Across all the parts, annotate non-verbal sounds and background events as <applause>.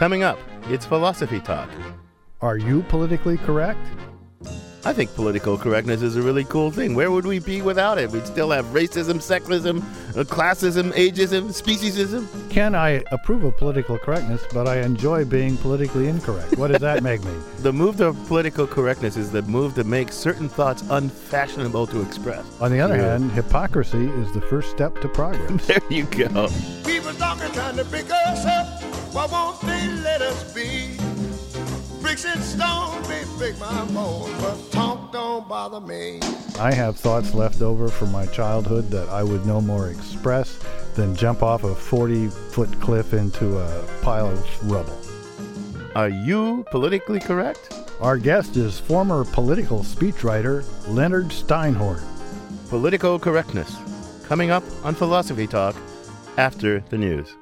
Coming up, it's Philosophy Talk. Are you politically correct? I think political correctness is a really cool thing. Where would we be without it? We'd still have racism, sexism, uh, classism, ageism, speciesism. Ken, I approve of political correctness, but I enjoy being politically incorrect. What does that <laughs> make me? The move to political correctness is the move to make certain thoughts unfashionable to express. On the other Yeah. hand, hypocrisy is the first step to progress. <laughs> There you go. People talking trying to pick us up. Why won't they let us be? Bricks and stone may break my bones, but talk don't bother me. I have thoughts left over from my childhood that I would no more express than jump off a 40 foot cliff into a pile of rubble. Are you politically correct? Our guest is former political speechwriter Leonard Steinhorn. Political correctness. Coming up on Philosophy Talk after the news.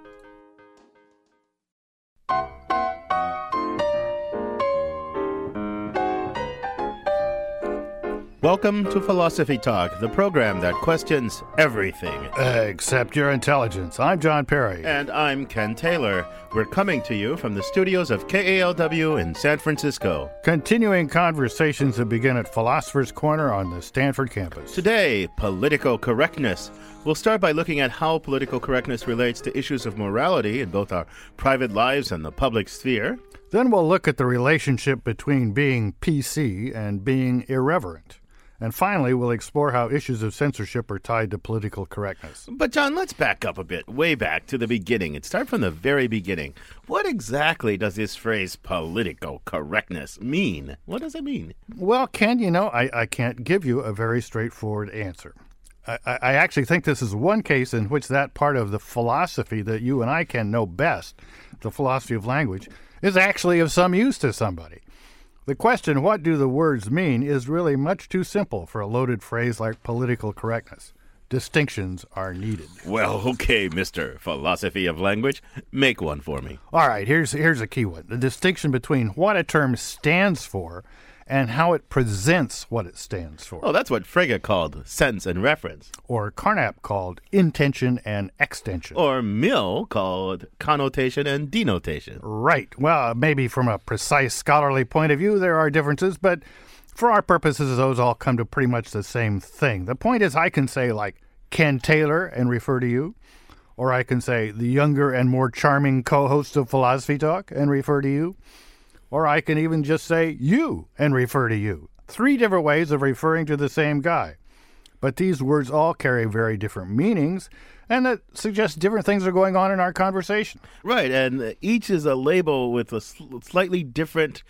Welcome to Philosophy Talk, the program that questions everything. Except your intelligence. I'm John Perry. And I'm Ken Taylor. We're coming to you from the studios of KALW in San Francisco. Continuing conversations that begin at Philosopher's Corner on the Stanford campus. Today, political correctness. We'll start by looking at how political correctness relates to issues of morality in both our private lives and the public sphere. Then we'll look at the relationship between being PC and being irreverent. And finally, we'll explore how issues of censorship are tied to political correctness. But, John, let's back up a bit, way back to the beginning, and start from the very beginning. What exactly does this phrase political correctness mean? What does it mean? Well, Ken, you know, I, I can't give you a very straightforward answer. I, I I actually think this is one case in which that part of the philosophy that you and I can know best, the philosophy of language, is actually of some use to somebody. The question, what do the words mean, is really much too simple for a loaded phrase like political correctness. Distinctions are needed. Well, okay, Mr. Philosophy of Language, make one for me. All right, here's here's a key one. The distinction between what a term stands for and how it presents what it stands for. Oh, that's what Frege called sense and reference, Or Carnap called intension and extension. or Mill called connotation and denotation. Right. Well, maybe from a precise scholarly point of view, there are differences, but for our purposes, those all come to pretty much the same thing. The point is, I can say, like, Ken Taylor and refer to you, or I can say, the younger and more charming co host of Philosophy Talk and refer to you, or I can even just say you and refer to you. Three different ways of referring to the same guy. But these words all carry very different meanings, and that suggests different things are going on in our conversation. Right, and each is a label with a sl- slightly different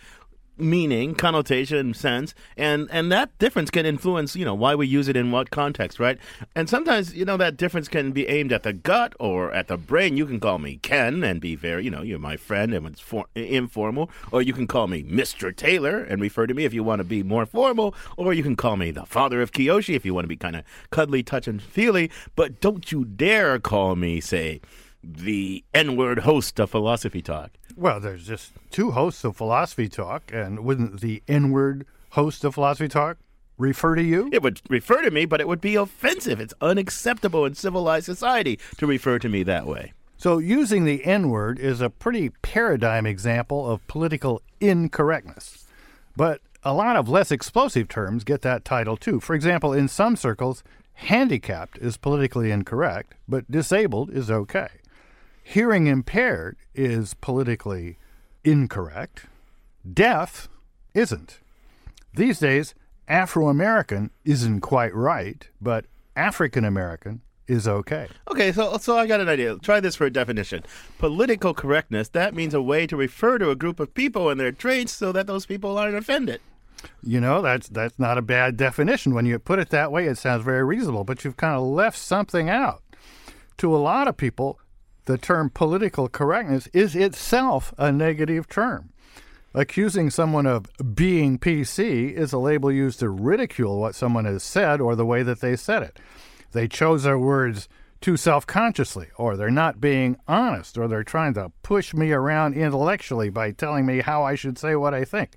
meaning, connotation, sense, and and that difference can influence, you know, why we use it in what context, right? And sometimes, you know, that difference can be aimed at the gut or at the brain. You can call me Ken and be very, you know, you're my friend and it's for, informal, or you can call me Mr. Taylor and refer to me if you want to be more formal, or you can call me the father of Kiyoshi if you want to be kind of cuddly, touch and feely, but don't you dare call me, say, the N-word host of Philosophy Talk. Well, there's just two hosts of Philosophy Talk, and wouldn't the N word host of Philosophy Talk refer to you? It would refer to me, but it would be offensive. It's unacceptable in civilized society to refer to me that way. So, using the N word is a pretty paradigm example of political incorrectness. But a lot of less explosive terms get that title too. For example, in some circles, handicapped is politically incorrect, but disabled is okay. Hearing impaired is politically incorrect. Deaf isn't. These days, Afro American isn't quite right, but African American is okay. Okay, so so I got an idea. Try this for a definition. Political correctness, that means a way to refer to a group of people and their traits so that those people aren't offended. You know, that's that's not a bad definition. When you put it that way, it sounds very reasonable, but you've kind of left something out. To a lot of people, the term political correctness is itself a negative term. Accusing someone of being PC is a label used to ridicule what someone has said or the way that they said it. They chose their words too self consciously, or they're not being honest, or they're trying to push me around intellectually by telling me how I should say what I think.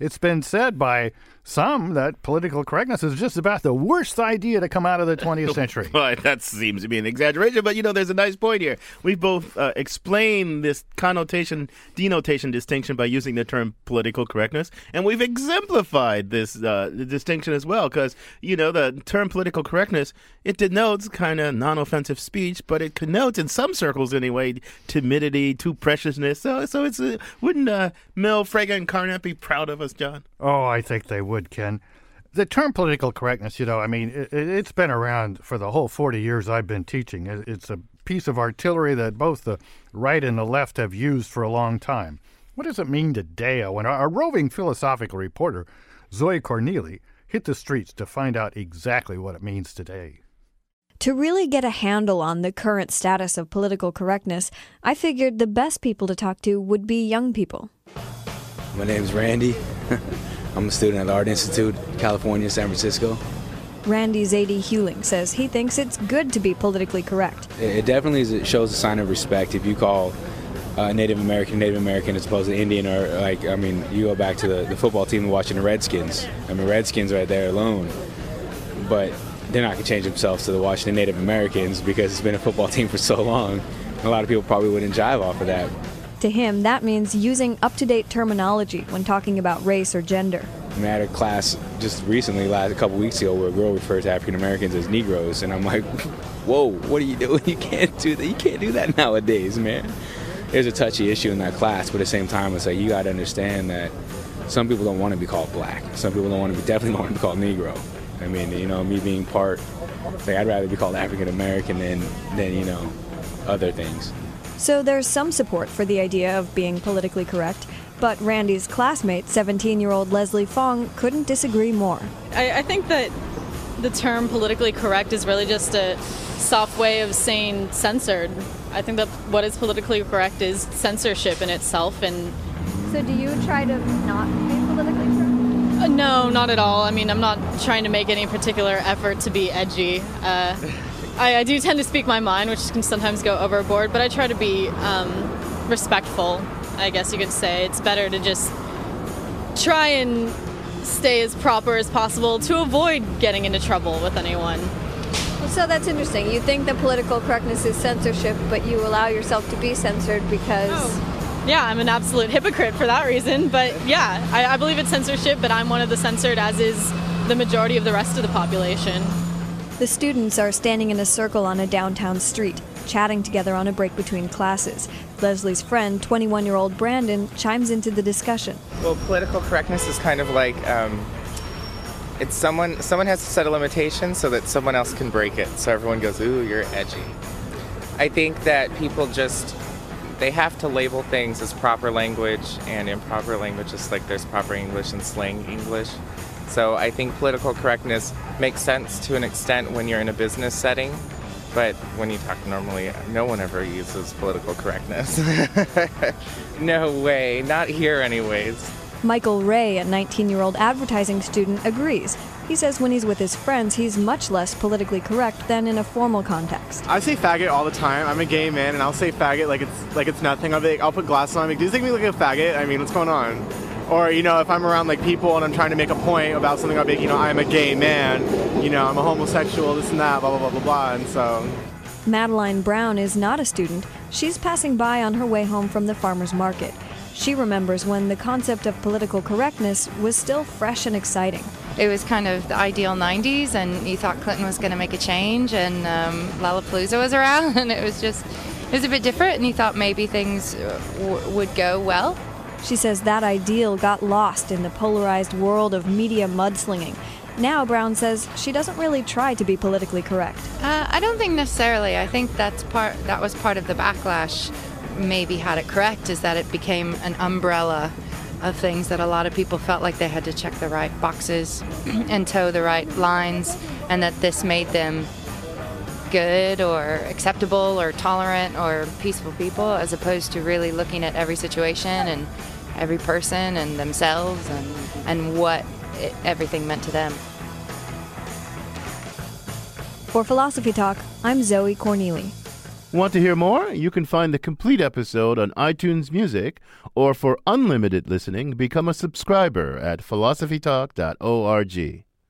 It's been said by some that political correctness is just about the worst idea to come out of the 20th <laughs> century. Well, that seems to be an exaggeration, but you know, there's a nice point here. We've both uh, explain this connotation, denotation distinction by using the term political correctness, and we've exemplified this uh, distinction as well, because you know, the term political correctness it denotes kind of non-offensive speech, but it connotes, in some circles anyway, timidity, too preciousness. So, so it's uh, wouldn't uh, Mill Frege and Carnap be proud of us, John? Oh, I think they would, Ken. The term political correctness, you know, I mean, it, it's been around for the whole 40 years I've been teaching. It's a piece of artillery that both the right and the left have used for a long time. What does it mean today when our roving philosophical reporter, Zoe Corneli, hit the streets to find out exactly what it means today? To really get a handle on the current status of political correctness, I figured the best people to talk to would be young people. My name is Randy. <laughs> I'm a student at the Art Institute, California, San Francisco. Randy Zadie Hewling says he thinks it's good to be politically correct. It definitely shows a sign of respect if you call uh, Native American Native American as opposed to Indian or like I mean you go back to the, the football team watching the Redskins. I mean Redskins right there alone. But they're not going to change themselves to the Washington Native Americans because it's been a football <laughs> team for so long. A lot of people probably wouldn't jive off of that. To him, that means using up to date terminology when talking about race or gender. I, had a class just recently, last a couple weeks ago, where a girl referred to African Americans as Negroes, and I'm like, <laughs> "Whoa, what are you doing? <laughs> You can't do that. You can't do that nowadays, man." There's a touchy issue in that class, but at the same time, it's like you got to understand that some people don't want to be called black. Some people don't want to be definitely don't want to be called Negro. I mean, you know, me being part, like I'd rather be called African American than than you know other things. So there's some support for the idea of being politically correct, but Randy's classmate, 17 year old Leslie Fong, couldn't disagree more. I, I, think that the term politically correct is really just a soft way of saying censored. I think that what is politically correct is censorship in itself. And so, do you try to not be politically correct? Uh, no, not at all. I mean, I'm not trying to make any particular effort to be edgy. Uh, I, I, do tend to speak my mind, which can sometimes go overboard, but I try to be um, respectful, I guess you could say. It's better to just try and stay as proper as possible to avoid getting into trouble with anyone. So that's interesting. You think that political correctness is censorship, but you allow yourself to be censored because. Oh. Yeah, I'm an absolute hypocrite for that reason. But yeah, I, I believe it's censorship, but I'm one of the censored, as is the majority of the rest of the population. The students are standing in a circle on a downtown street, chatting together on a break between classes. Leslie's friend, 21 year old Brandon, chimes into the discussion. Well, political correctness is kind of like um, it's someone someone has to set a limitation so that someone else can break it. So everyone goes, "Ooh, you're edgy." I think that people just they have to label things as proper language and improper language, just like there's proper English and slang English. So I think political correctness makes sense to an extent when you're in a business setting, but when you talk normally, no one ever uses political correctness. <laughs> no way, not here, anyways. Michael Ray, a 19 year old advertising student, agrees. He says when he's with his friends, he's much less politically correct than in a formal context. I say faggot all the time. I'm a gay man, and I'll say faggot like it's like it's nothing. I'll be like, I'll put glasses on. Like, Do you think me like a faggot? I mean, what's going on? Or you know if i'm around like people and i'm trying to make a point about something i'll be you know i'm a gay man. You know i'm a homosexual this and that blah blah blah blah blah. And so madeline brown is not a student. She's passing by on her way home from the farmers market. She remembers when the concept of political correctness was still fresh and exciting. It was kind of the ideal 90s and you thought clinton was going to make a change and um, lollapalooza was around <laughs> and it was just it was a bit different and you thought maybe things uh, w- would go well she says that ideal got lost in the polarized world of media mudslinging. Now, Brown says she doesn't really try to be politically correct. Uh, I don't think necessarily. I think that's part. That was part of the backlash. Maybe had it correct is that it became an umbrella of things that a lot of people felt like they had to check the right boxes <clears throat> and toe the right lines, and that this made them good or acceptable or tolerant or peaceful people, as opposed to really looking at every situation and every person and themselves and, and what it, everything meant to them. For Philosophy Talk, I'm Zoe Corneli. Want to hear more? You can find the complete episode on iTunes Music, or for unlimited listening, become a subscriber at philosophytalk.org.